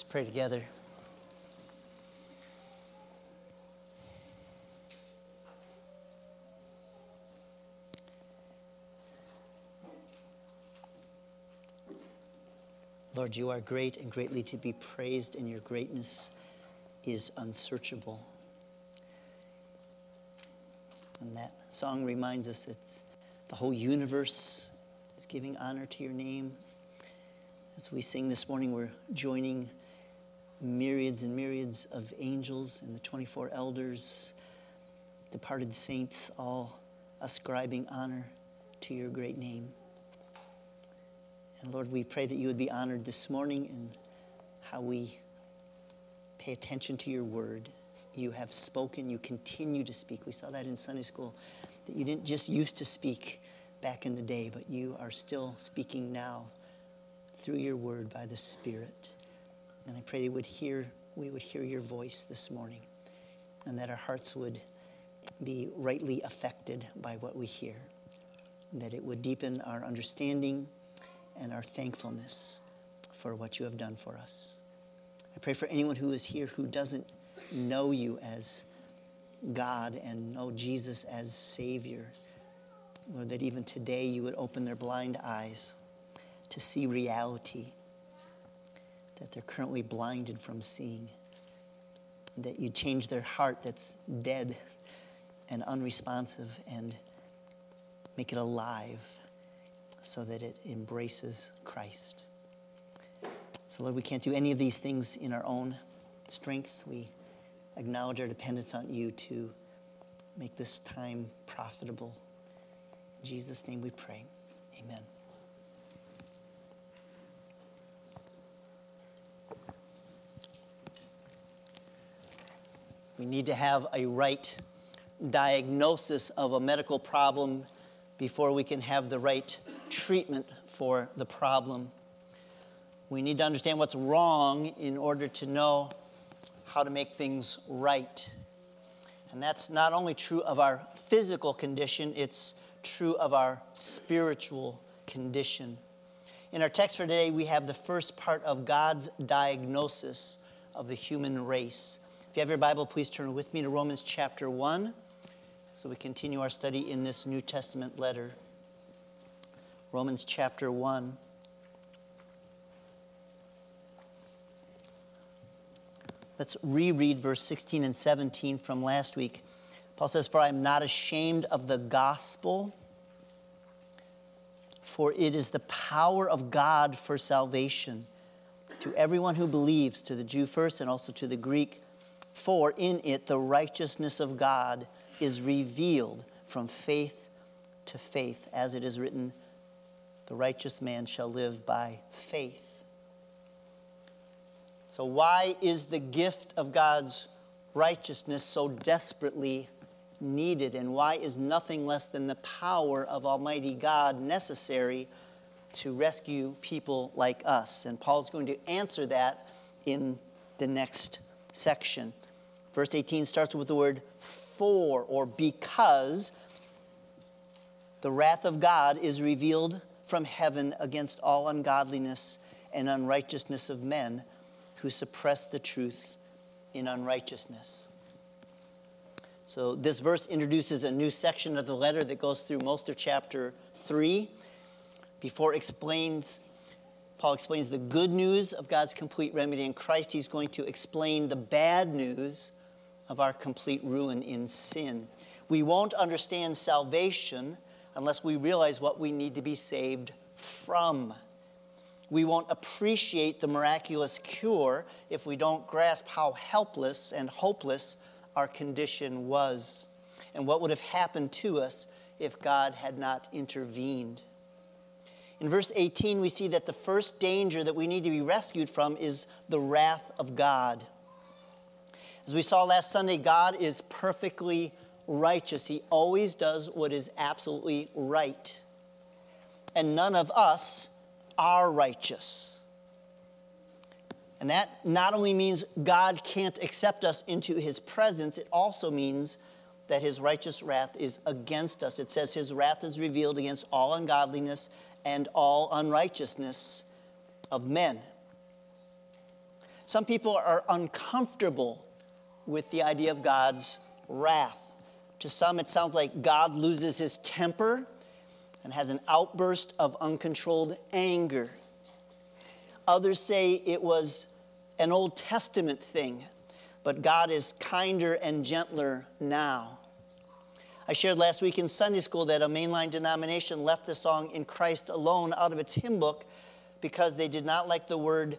Let's pray together. Lord, you are great and greatly to be praised, and your greatness is unsearchable. And that song reminds us that the whole universe is giving honor to your name. As we sing this morning, we're joining myriads and myriads of angels and the 24 elders, departed saints, all ascribing honor to your great name. And Lord, we pray that you would be honored this morning in how we pay attention to your word. You have spoken, you continue to speak. We saw that in Sunday school, that you didn't just used to speak back in the day, but you are still speaking now through your word by the Spirit. And I pray would hear, we would hear your voice this morning, and that our hearts would be rightly affected by what we hear, that it would deepen our understanding and our thankfulness for what you have done for us. I pray for anyone who is here who doesn't know you as God and know Jesus as Savior. Lord, that even today you would open their blind eyes to see reality that they're currently blinded from seeing. That you change their heart that's dead and unresponsive and make it alive so that it embraces Christ. So, Lord, we can't do any of these things in our own strength. We acknowledge our dependence on you to make this time profitable. In Jesus' name we pray. Amen. We need to have a right diagnosis of a medical problem before we can have the right treatment for the problem. We need to understand what's wrong in order to know how to make things right. And that's not only true of our physical condition, it's true of our spiritual condition. In our text for today, we have the first part of God's diagnosis of the human race. If you have your Bible, please turn with me to Romans chapter 1 so we continue our study in this New Testament letter. Romans chapter 1. Let's reread verse 16 and 17 from last week. Paul says, For I am not ashamed of the gospel, for it is the power of God for salvation to everyone who believes, to the Jew first and also to the Greek. For in it the righteousness of God is revealed from faith to faith, as it is written, the righteous man shall live by faith. So, why is the gift of God's righteousness so desperately needed? And why is nothing less than the power of Almighty God necessary to rescue people like us? And Paul's going to answer that in the next section. Verse 18 starts with the word for or because the wrath of God is revealed from heaven against all ungodliness and unrighteousness of men who suppress the truth in unrighteousness. So, this verse introduces a new section of the letter that goes through most of chapter 3. Before explains, Paul explains the good news of God's complete remedy in Christ, he's going to explain the bad news of our complete ruin in sin. We won't understand salvation unless we realize what we need to be saved from. We won't appreciate the miraculous cure if we don't grasp how helpless and hopeless our condition was and what would have happened to us if God had not intervened. In verse 18, we see that the first danger that we need to be rescued from is the wrath of God. As we saw last Sunday, God is perfectly righteous. He always does what is absolutely right. And none of us are righteous. And that not only means God can't accept us into his presence, it also means that his righteous wrath is against us. It says his wrath is revealed against all ungodliness and all unrighteousness of men. Some people are uncomfortable with the idea of God's wrath. To some, it sounds like God loses his temper and has an outburst of uncontrolled anger. Others say it was an Old Testament thing, but God is kinder and gentler now. I shared last week in Sunday school that a mainline denomination left the song In Christ Alone out of its hymn book because they did not like the word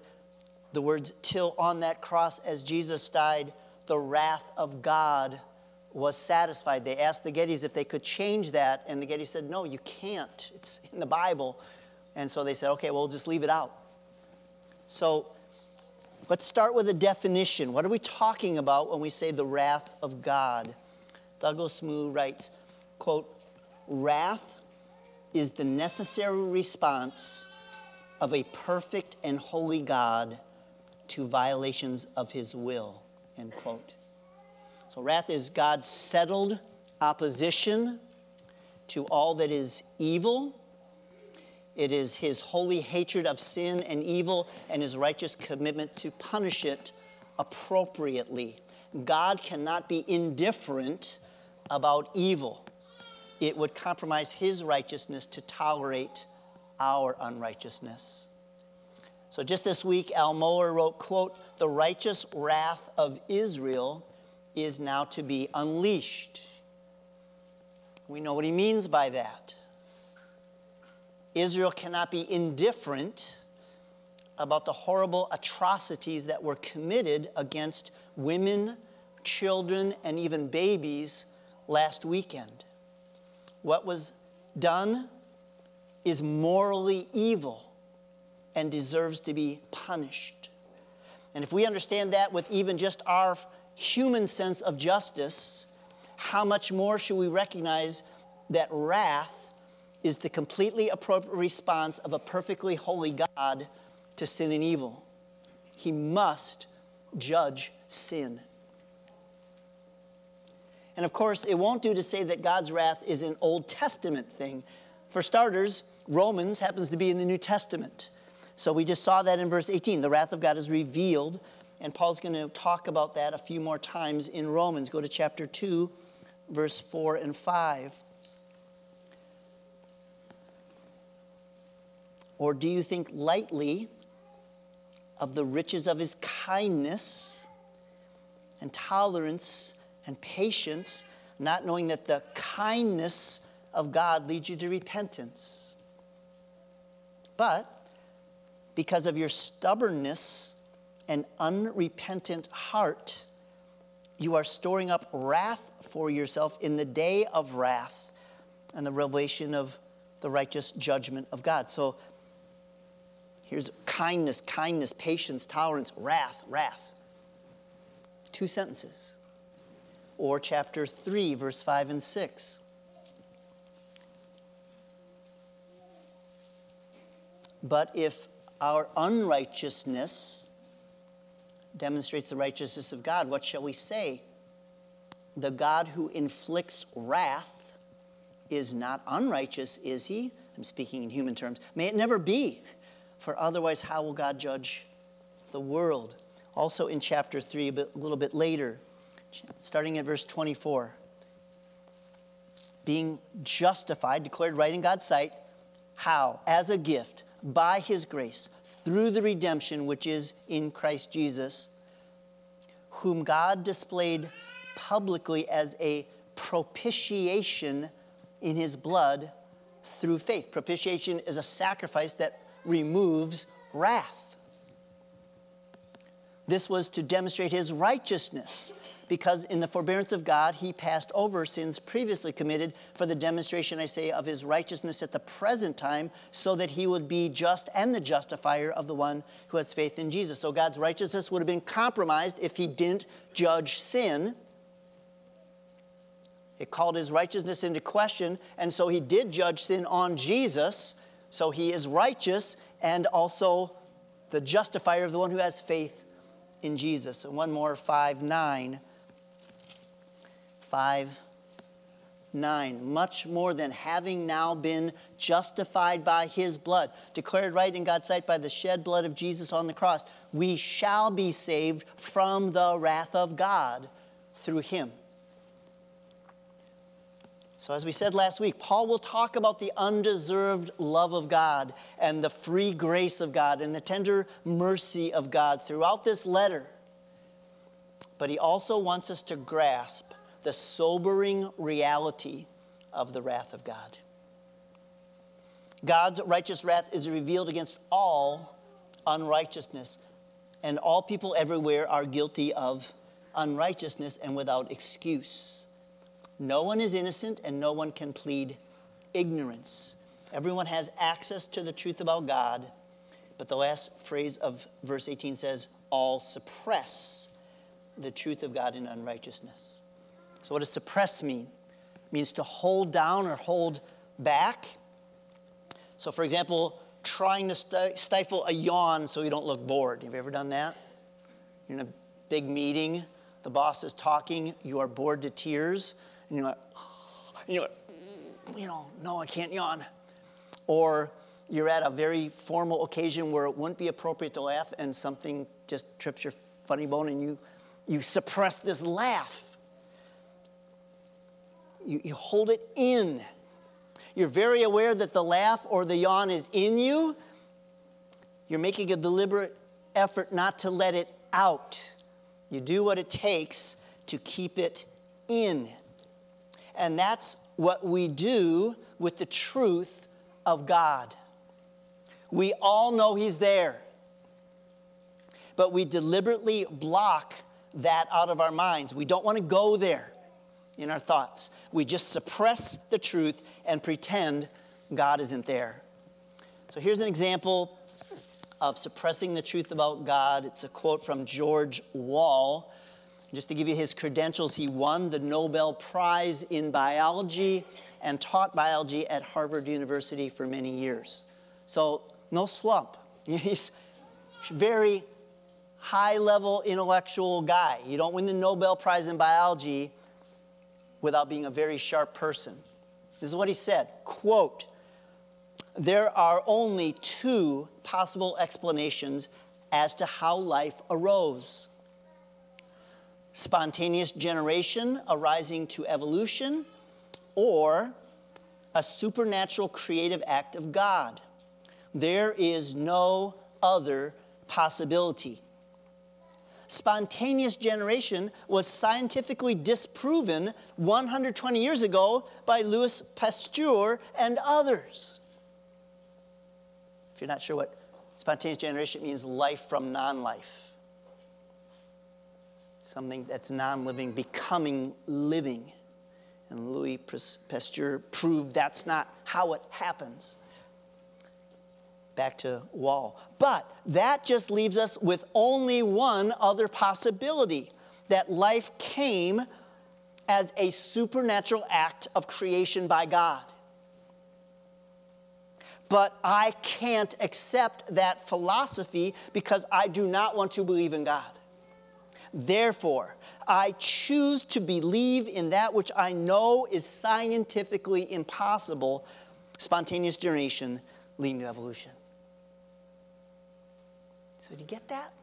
the words till on that cross as Jesus died the wrath of God was satisfied. They asked the Gettys if they could change that, and the Gettys said, No, you can't. It's in the Bible. And so they said, Okay, well, we'll just leave it out. So let's start with a definition. What are we talking about when we say the wrath of God? Douglas Moo writes, quote, wrath is the necessary response of a perfect and holy God to violations of his will, end quote. So, wrath is God's settled opposition to all that is evil. It is his holy hatred of sin and evil and his righteous commitment to punish it appropriately. God cannot be indifferent about evil. It would compromise his righteousness to tolerate our unrighteousness. So just this week, Al Mohler wrote, quote, the righteous wrath of Israel is now to be unleashed. We know what he means by that. Israel cannot be indifferent about the horrible atrocities that were committed against women, children, and even babies last weekend. What was done is morally evil and deserves to be punished. And if we understand that with even just our human sense of justice, how much more should we recognize that wrath is the completely appropriate response of a perfectly holy God to sin and evil? He must judge sin. And of course, it won't do to say that God's wrath is an Old Testament thing. For starters, Romans happens to be in the New Testament. So we just saw that in verse 18. The wrath of God is revealed and Paul's going to talk about that a few more times in Romans. Go to chapter 2, verse 4 and 5. Or do you think lightly of the riches of his kindness and tolerance and patience, not knowing that the kindness of God leads you to repentance? But because of your stubbornness, and unrepentant heart, you are storing up wrath for yourself in the day of wrath and the revelation of the righteous judgment of God. So here's kindness, kindness, patience, tolerance, wrath, wrath. Two sentences. Or chapter 3, verse 5 and 6. But if our unrighteousness demonstrates the righteousness of God, what shall we say? The God who inflicts wrath is not unrighteous, is he? I'm speaking in human terms. May it never be, for otherwise, how will God judge the world? Also in chapter 3, a, bit, a little bit later, starting at verse 24. Being justified, declared right in God's sight, how? As a gift, by his grace, through the redemption which is in Christ Jesus, whom God displayed publicly as a propitiation in his blood through faith. Propitiation is a sacrifice that removes wrath. This was to demonstrate his righteousness because in the forbearance of God, he passed over sins previously committed for the demonstration, I say, of his righteousness at the present time, so that he would be just and the justifier of the one who has faith in Jesus. So God's righteousness would have been compromised if he didn't judge sin. It called his righteousness into question, and so he did judge sin on Jesus. So he is righteous and also the justifier of the one who has faith in Jesus. And one more, 5 9. 5 9. Much more than having now been justified by his blood, declared right in God's sight by the shed blood of Jesus on the cross, we shall be saved from the wrath of God through him. So, as we said last week, Paul will talk about the undeserved love of God and the free grace of God and the tender mercy of God throughout this letter. But he also wants us to grasp the sobering reality of the wrath of God. God's righteous wrath is revealed against all unrighteousness, and all people everywhere are guilty of unrighteousness and without excuse. No one is innocent and no one can plead ignorance. Everyone has access to the truth about God, but the last phrase of verse 18 says, All suppress the truth of God in unrighteousness. So, what does suppress mean? It means to hold down or hold back. So, for example, trying to stifle a yawn so you don't look bored. Have you ever done that? You're in a big meeting, the boss is talking, you are bored to tears, and you're like, and you're like, mm, you know, no, I can't yawn. Or you're at a very formal occasion where it wouldn't be appropriate to laugh and something just trips your funny bone and you, you suppress this laugh. You, you hold it in. You're very aware that the laugh or the yawn is in you. You're making a deliberate effort not to let it out. You do what it takes to keep it in. And that's what we do with the truth of God. We all know He's there, but we deliberately block that out of our minds. We don't want to go there in our thoughts. We just suppress the truth and pretend God isn't there. So here's an example of suppressing the truth about God. It's a quote from George Wald. Just to give you his credentials, he won the Nobel Prize in biology and taught biology at Harvard University for many years. So, no slump. He's a very high level intellectual guy. You don't win the Nobel Prize in biology without being a very sharp person. This is what he said, quote, there are only two possible explanations as to how life arose spontaneous generation arising to evolution, or a supernatural creative act of God. There is no other possibility. Spontaneous generation was scientifically disproven 120 years ago by Louis Pasteur and others. If you're not sure what spontaneous generation means, life from non life something that's non living becoming living. And Louis Pasteur proved that's not how it happens. Back to Wald. But that just leaves us with only one other possibility that life came as a supernatural act of creation by God. But I can't accept that philosophy because I do not want to believe in God. Therefore, I choose to believe in that which I know is scientifically impossible spontaneous generation leading to evolution. So, do you get that?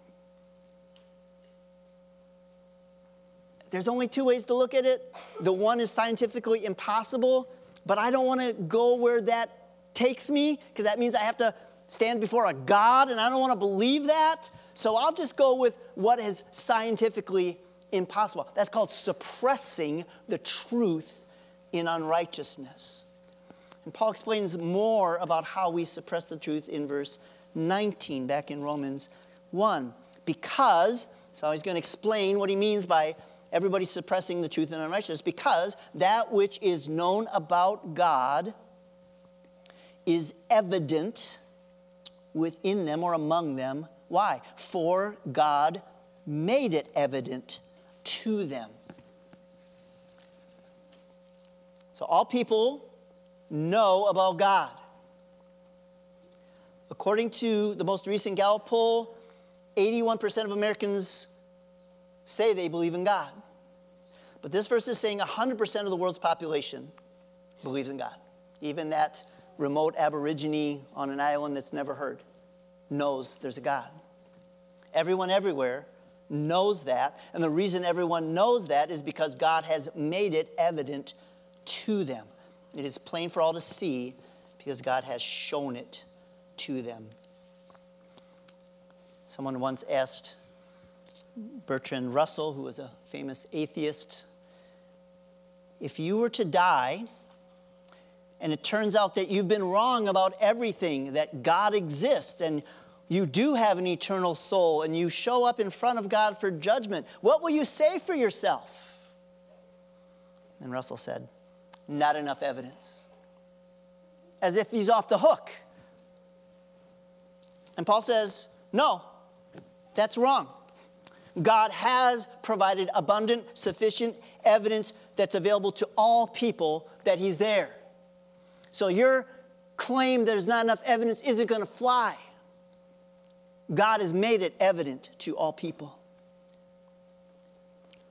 There's only two ways to look at it. The one is scientifically impossible, but I don't want to go where that takes me because that means I have to stand before a God, and I don't want to believe that. So I'll just go with what is scientifically impossible. That's called suppressing the truth in unrighteousness. And Paul explains more about how we suppress the truth in verse 19, back in Romans 1. Because, so he's going to explain what he means by everybody suppressing the truth in unrighteousness, because that which is known about God is evident within them or among them why? For God made it evident to them. So all people know about God. According to the most recent Gallup poll, 81% of Americans say they believe in God. But this verse is saying 100% of the world's population believes in God. Even that remote aborigine on an island that's never heard knows there's a God. Everyone everywhere knows that. And the reason everyone knows that is because God has made it evident to them. It is plain for all to see because God has shown it to them. Someone once asked Bertrand Russell, who was a famous atheist, if you were to die and it turns out that you've been wrong about everything, that God exists and you do have an eternal soul and you show up in front of God for judgment, what will you say for yourself? And Russell said, Not enough evidence. As if he's off the hook. And Paul says, No, that's wrong. God has provided abundant, sufficient evidence that's available to all people that He's there. So your claim there's not enough evidence isn't going to fly. God has made it evident to all people.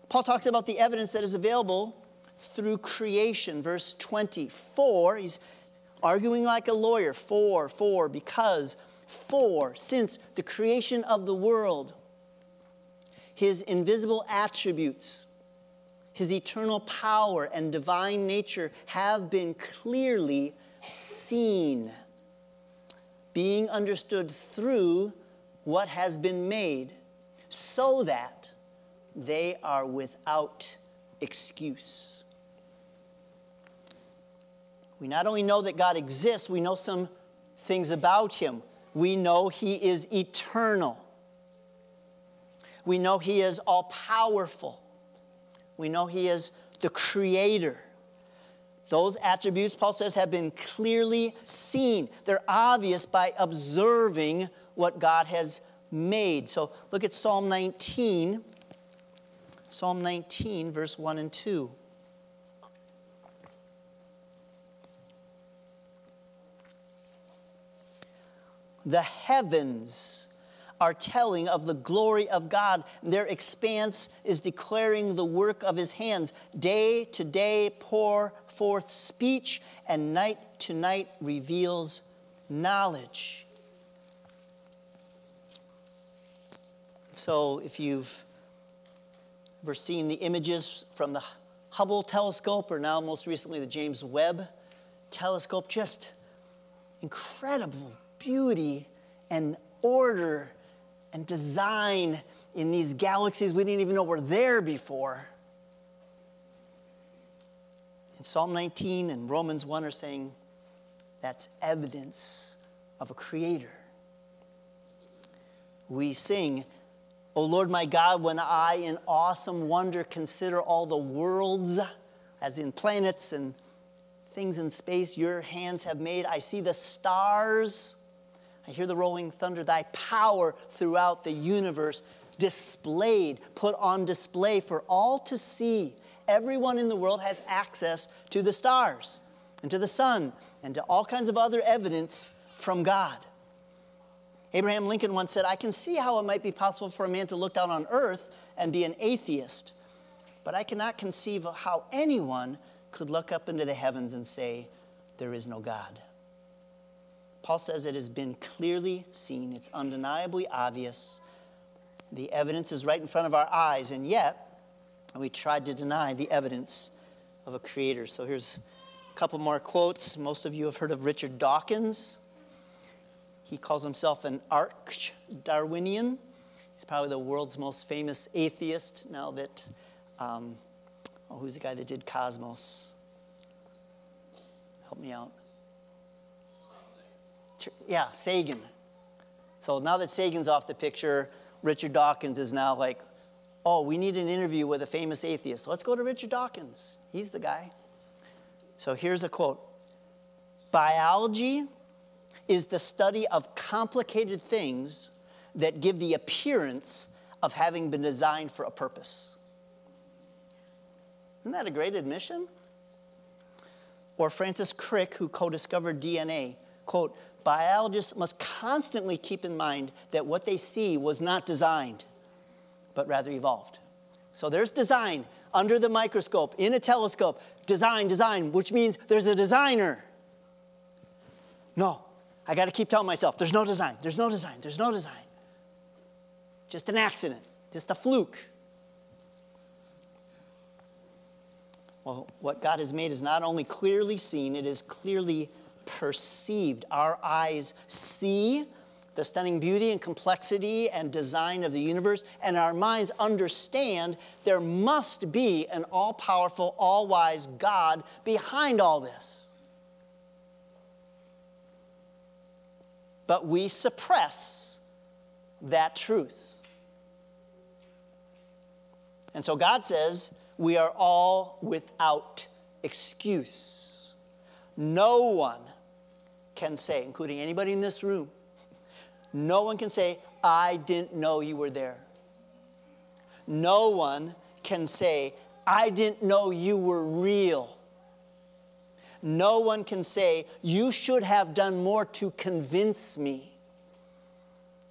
Paul talks about the evidence that is available through creation. Verse 24, he's arguing like a lawyer. For, for, because, for, since the creation of the world, his invisible attributes, his eternal power and divine nature have been clearly seen, being understood through what has been made, so that they are without excuse. We not only know that God exists, we know some things about him. We know he is eternal. We know He is all powerful. We know He is the creator. Those attributes, Paul says, have been clearly seen. They're obvious by observing what God has made. So look at Psalm 19. Psalm 19, verse 1 and 2. The heavens are telling of the glory of God. Their expanse is declaring the work of his hands. Day to day pour forth speech, and night to night reveals knowledge. So, if you've ever seen the images from the Hubble telescope, or now most recently the James Webb telescope, just incredible beauty and order and design in these galaxies we didn't even know were there before. In Psalm 19 and Romans 1 are saying that's evidence of a creator. We sing, O Lord my God, when I in awesome wonder consider all the worlds, as in planets and things in space your hands have made, I see the stars I hear the rolling thunder, thy power throughout the universe displayed, put on display for all to see. Everyone in the world has access to the stars and to the sun and to all kinds of other evidence from God. Abraham Lincoln once said, I can see how it might be possible for a man to look down on earth and be an atheist, but I cannot conceive of how anyone could look up into the heavens and say, There is no God. Paul says it has been clearly seen, it's undeniably obvious. The evidence is right in front of our eyes, and yet we tried to deny the evidence of a creator. So here's a couple more quotes. Most of you have heard of Richard Dawkins. He calls himself an arch Darwinian. He's probably the world's most famous atheist now that, um, oh, who's the guy that did Cosmos? Help me out yeah, Sagan. So now that Sagan's off the picture, Richard Dawkins is now like, oh, we need an interview with a famous atheist. Let's go to Richard Dawkins. He's the guy. So here's a quote Biology is the study of complicated things that give the appearance of having been designed for a purpose. Isn't that a great admission? Or Francis Crick, who co discovered DNA, quote, biologists must constantly keep in mind that what they see was not designed, but rather evolved. So there's design. under the microscope, in a telescope, design, design, which means there's a designer. No, I got to keep telling myself there's no design, there's no design, there's no design. Just an accident, just a fluke. Well, what God has made is not only clearly seen, it is clearly perceived. Our eyes see the stunning beauty and complexity and design of the universe, and our minds understand there must be an all powerful, all wise God behind all this. But we suppress that truth. And so God says, we are all without excuse. No one can say, including anybody in this room, no one can say, I didn't know you were there. No one can say, I didn't know you were real. No one can say, You should have done more to convince me.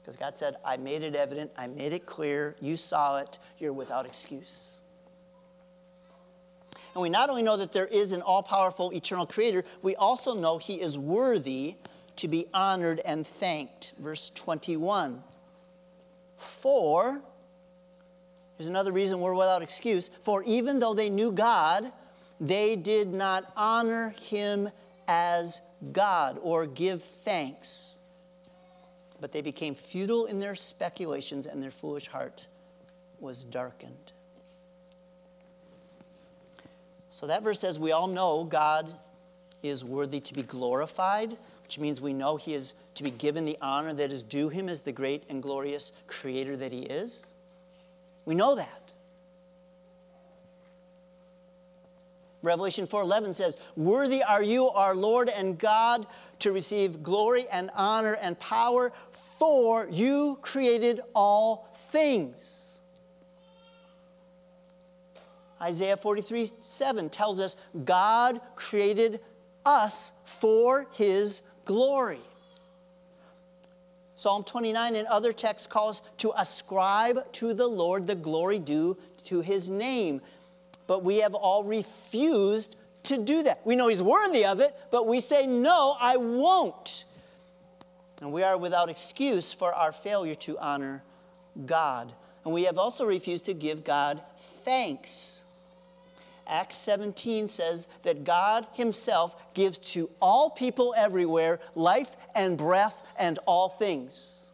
Because God said, I made it evident, I made it clear, you saw it, you're without excuse. And we not only know that there is an all powerful eternal creator, we also know he is worthy to be honored and thanked. Verse 21. For, here's another reason we're without excuse. For even though they knew God, they did not honor him as God or give thanks. But they became futile in their speculations, and their foolish heart was darkened. So that verse says we all know God is worthy to be glorified, which means we know he is to be given the honor that is due him as the great and glorious creator that he is. We know that. Revelation 4:11 says, "Worthy are you, our Lord and God, to receive glory and honor and power, for you created all things." Isaiah 43 7 tells us God created us for his glory. Psalm 29 and other texts call us to ascribe to the Lord the glory due to his name. But we have all refused to do that. We know he's worthy of it, but we say, no, I won't. And we are without excuse for our failure to honor God. And we have also refused to give God thanks. Acts 17 says that God Himself gives to all people everywhere life and breath and all things.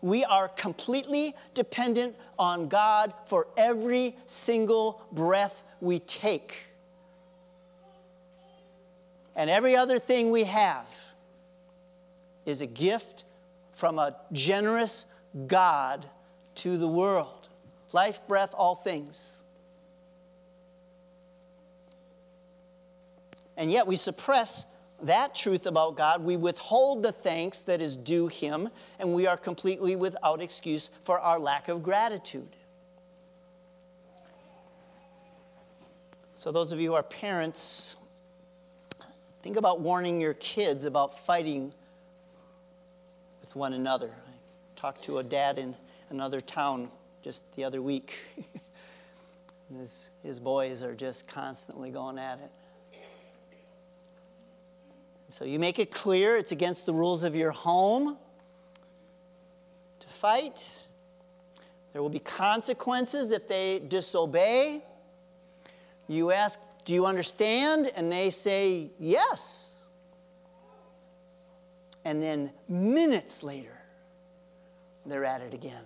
We are completely dependent on God for every single breath we take. And every other thing we have is a gift from a generous God to the world. Life, breath, all things. And yet we suppress that truth about God. We withhold the thanks that is due Him, and we are completely without excuse for our lack of gratitude. So, those of you who are parents, think about warning your kids about fighting with one another. I talked to a dad in another town just the other week. his, his boys are just constantly going at it. So you make it clear it's against the rules of your home to fight. There will be consequences if they disobey. You ask, Do you understand? And they say, Yes. And then minutes later, they're at it again.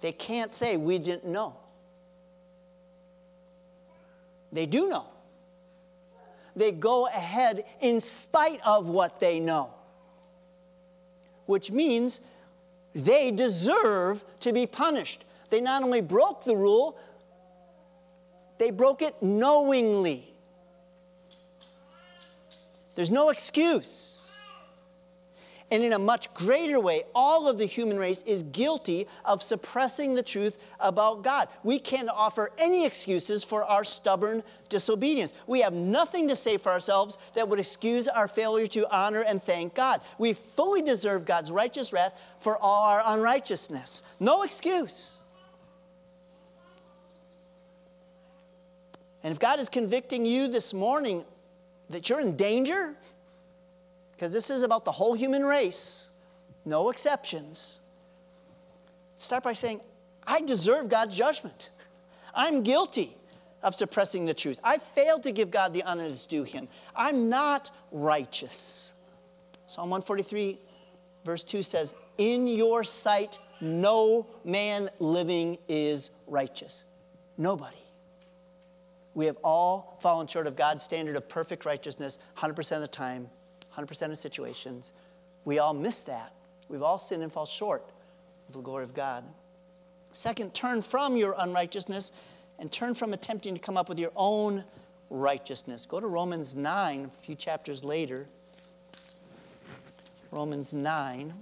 They can't say, We didn't know. They do know. They go ahead in spite of what they know, which means they deserve to be punished. They not only broke the rule, they broke it knowingly. There's no excuse. And in a much greater way, all of the human race is guilty of suppressing the truth about God. We can't offer any excuses for our stubborn disobedience. We have nothing to say for ourselves that would excuse our failure to honor and thank God. We fully deserve God's righteous wrath for all our unrighteousness. No excuse. And if God is convicting you this morning that you're in danger, because this is about the whole human race, no exceptions. Start by saying, I deserve God's judgment. I'm guilty of suppressing the truth. I failed to give God the honor that's due him. I'm not righteous. Psalm 143, verse 2 says, In your sight, no man living is righteous. Nobody. We have all fallen short of God's standard of perfect righteousness 100% of the time. 100% of situations. We all miss that. We've all sinned and fall short of the glory of God. Second, turn from your unrighteousness and turn from attempting to come up with your own righteousness. Go to Romans 9, a few chapters later. Romans 9.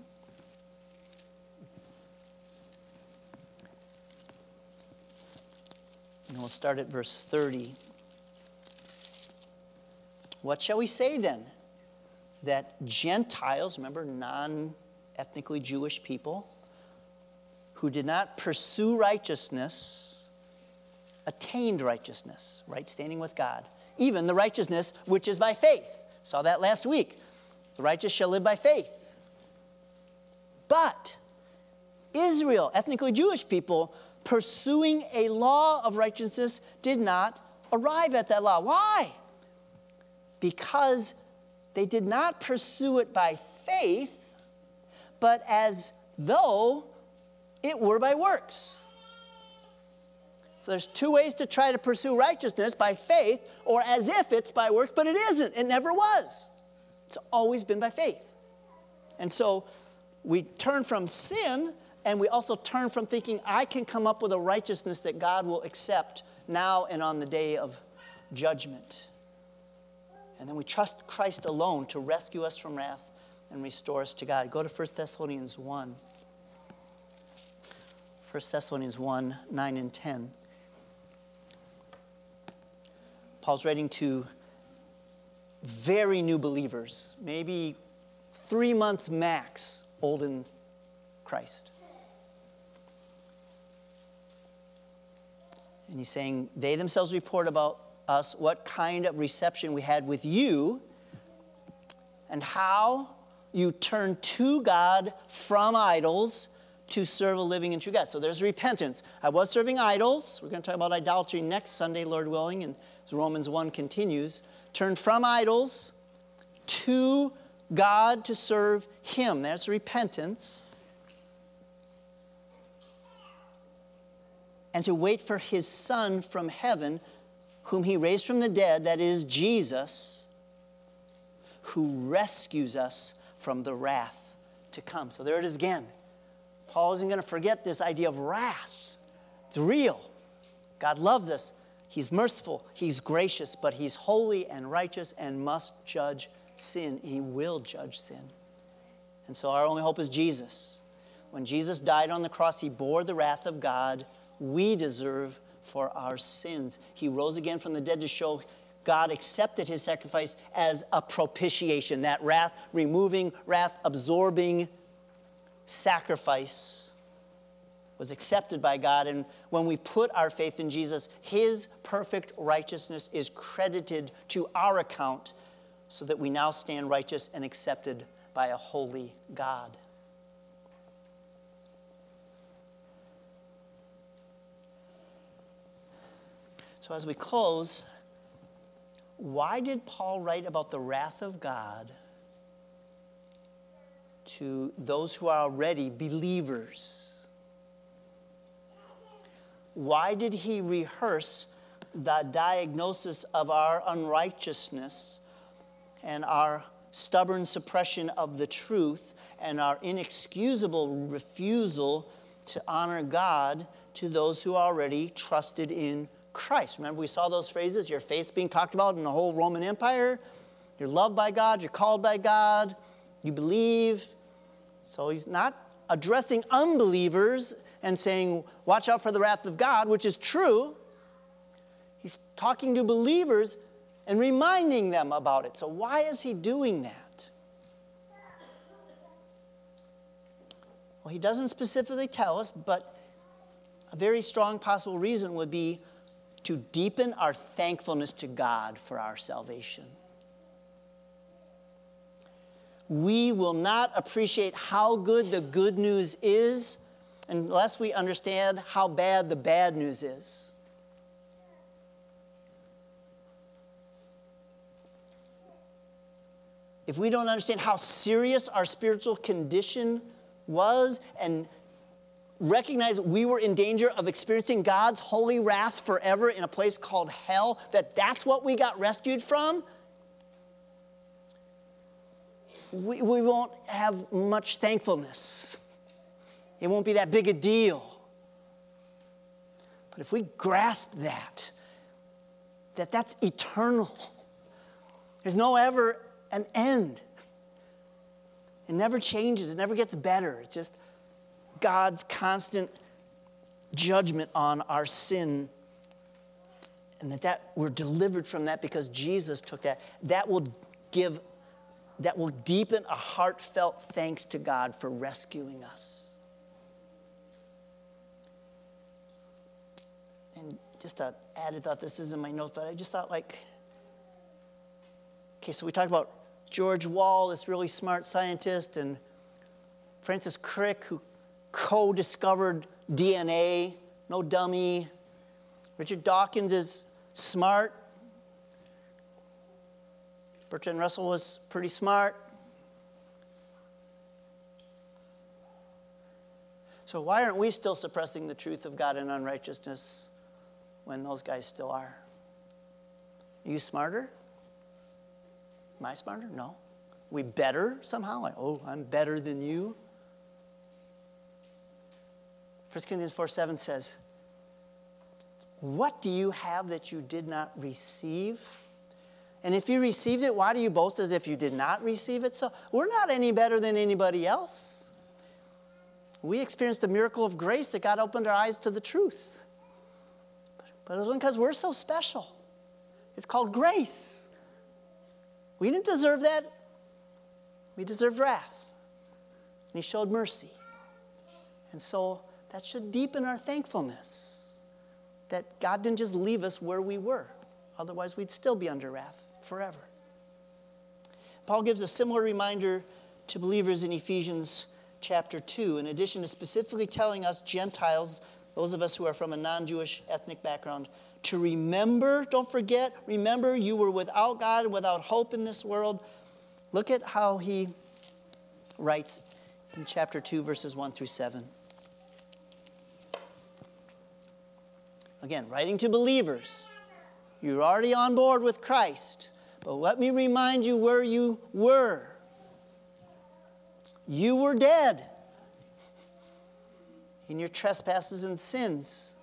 And we'll start at verse 30. What shall we say then? That Gentiles, remember, non ethnically Jewish people, who did not pursue righteousness, attained righteousness, right standing with God, even the righteousness which is by faith. Saw that last week. The righteous shall live by faith. But Israel, ethnically Jewish people, pursuing a law of righteousness, did not arrive at that law. Why? Because they did not pursue it by faith, but as though it were by works. So there's two ways to try to pursue righteousness by faith or as if it's by works, but it isn't. It never was. It's always been by faith. And so we turn from sin and we also turn from thinking I can come up with a righteousness that God will accept now and on the day of judgment. And then we trust Christ alone to rescue us from wrath and restore us to God. Go to 1 Thessalonians 1. 1 Thessalonians 1 9 and 10. Paul's writing to very new believers, maybe three months max old in Christ. And he's saying, they themselves report about us what kind of reception we had with you and how you turned to God from idols to serve a living and true God. So there's repentance. I was serving idols. We're going to talk about idolatry next Sunday, Lord willing, and as Romans 1 continues. Turn from idols to God to serve Him. That's repentance. And to wait for His Son from heaven whom he raised from the dead, that is Jesus, who rescues us from the wrath to come. So there it is again. Paul isn't going to forget this idea of wrath. It's real. God loves us. He's merciful, He's gracious, but He's holy and righteous and must judge sin. He will judge sin. And so our only hope is Jesus. When Jesus died on the cross, He bore the wrath of God. We deserve for our sins. He rose again from the dead to show God accepted his sacrifice as a propitiation, that wrath removing, wrath absorbing sacrifice was accepted by God. And when we put our faith in Jesus, his perfect righteousness is credited to our account so that we now stand righteous and accepted by a holy God. So, as we close, why did Paul write about the wrath of God to those who are already believers? Why did he rehearse the diagnosis of our unrighteousness and our stubborn suppression of the truth and our inexcusable refusal to honor God to those who already trusted in Christ. Remember, we saw those phrases your faith's being talked about in the whole Roman Empire. You're loved by God, you're called by God, You believe. So he's not addressing unbelievers and saying, watch out for the wrath of God, which is true. He's talking to believers and reminding them about it. So, why is he doing that? Well, he doesn't specifically tell us, but a very strong possible reason would be to deepen our thankfulness to God for our salvation. We will not appreciate how good the good news is unless we understand how bad the bad news is. If we don't understand how serious our spiritual condition was and recognize we were in danger of experiencing God's holy wrath forever in a place called hell, that that's what we got rescued from, we, we won't have much thankfulness. It won't be that big a deal. But if we grasp that, that that's eternal, there's no ever an end. It never changes, it never gets better. It's just God's constant judgment on our sin. And that, that we're delivered from that because Jesus took that. That will give, that will deepen a heartfelt thanks to God for rescuing us. And just an added thought, this isn't my note, but I just thought like, okay, so we talked about George Wald, this really smart scientist, and Francis Crick, who co discovered DNA, no dummy. Richard Dawkins is smart. Bertrand Russell was pretty smart. So, why aren't we still suppressing the truth of God and unrighteousness when those guys still are? Are you smarter? Am I smarter? No. We better somehow? Like, oh, I'm better than you? 1 Corinthians 4 7 says, What do you have that you did not receive? And if you received it, why do you boast as if you did not receive it? So we're not any better than anybody else. We experienced the miracle of grace that God opened our eyes to the truth. But it wasn't because we're so special. It's called grace. We didn't deserve that. We deserved wrath. And He showed mercy. And so that should deepen our thankfulness that God didn't just leave us where we were. Otherwise, we'd still be under wrath forever. Paul gives a similar reminder to believers in Ephesians chapter 2, in addition to specifically telling us Gentiles, those of us who are from a non Jewish ethnic background, to remember, don't forget, remember you were without God, without hope in this world. Look at how he writes in chapter 2, verses 1 through 7. Again, writing to believers. You're already on board with Christ, but let me remind you where you were. You were dead in your trespasses and sins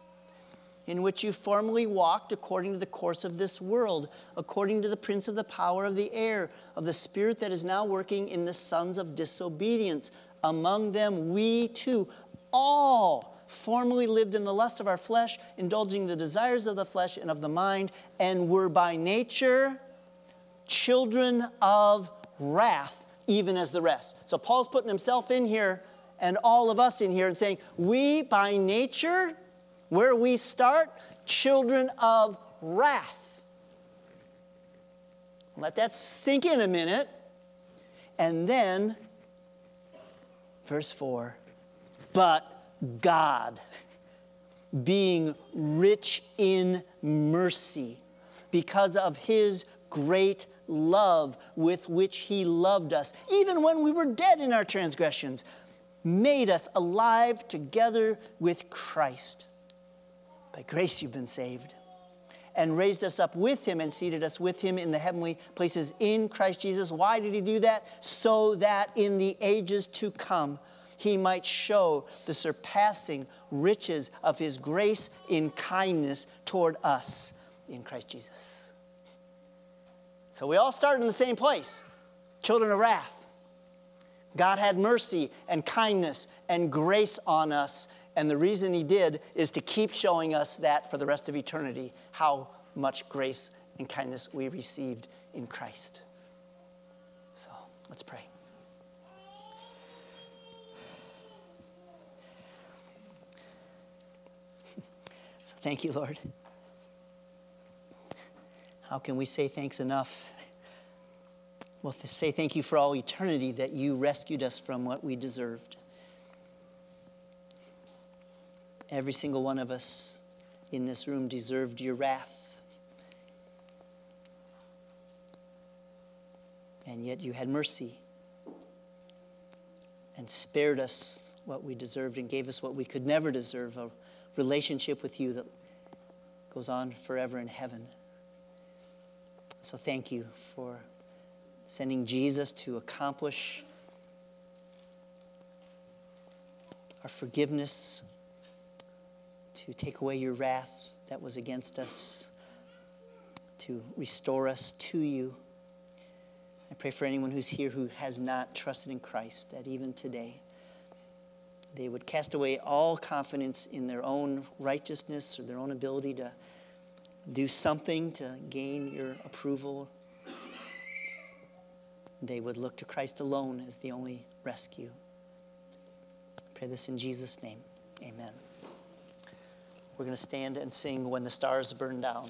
in which you formerly walked according to the course of this world, according to the prince of the power of the air, of the spirit that is now working in the sons of disobedience. Among them, we too, all formerly lived in the lust of our flesh, indulging the desires of the flesh and of the mind, and were by nature children of wrath, even as the rest. So Paul's putting himself in here and all of us in here and saying, We by nature where we start, children of wrath. Let that sink in a minute. And then, verse 4 But God, being rich in mercy, because of his great love with which he loved us, even when we were dead in our transgressions, made us alive together with Christ. By grace you've been saved. And raised us up with him and seated us with him in the heavenly places in Christ Jesus. Why did he do that? So that in the ages to come he might show the surpassing riches of his grace in kindness toward us in Christ Jesus. So we all start in the same place children of wrath. God had mercy and kindness and grace on us. And the reason He did is to keep showing us that for the rest of eternity, how much grace and kindness we received in Christ. So let's pray. so thank you, Lord. How can we say thanks enough? Well, to say thank you for all eternity that you rescued us from what we deserved. Every single one of us in this room deserved your wrath. And yet you had mercy and spared us what we deserved and gave us what we could never deserve a relationship with you that goes on forever in heaven. So thank you for sending Jesus to accomplish our forgiveness, to take away your wrath that was against us, to restore us to you. I pray for anyone who's here who has not trusted in Christ, that even today they would cast away all confidence in their own righteousness or their own ability to do something to gain your approval they would look to Christ alone as the only rescue. I pray this in Jesus' name. Amen. We're going to stand and sing When the Stars Burn Down.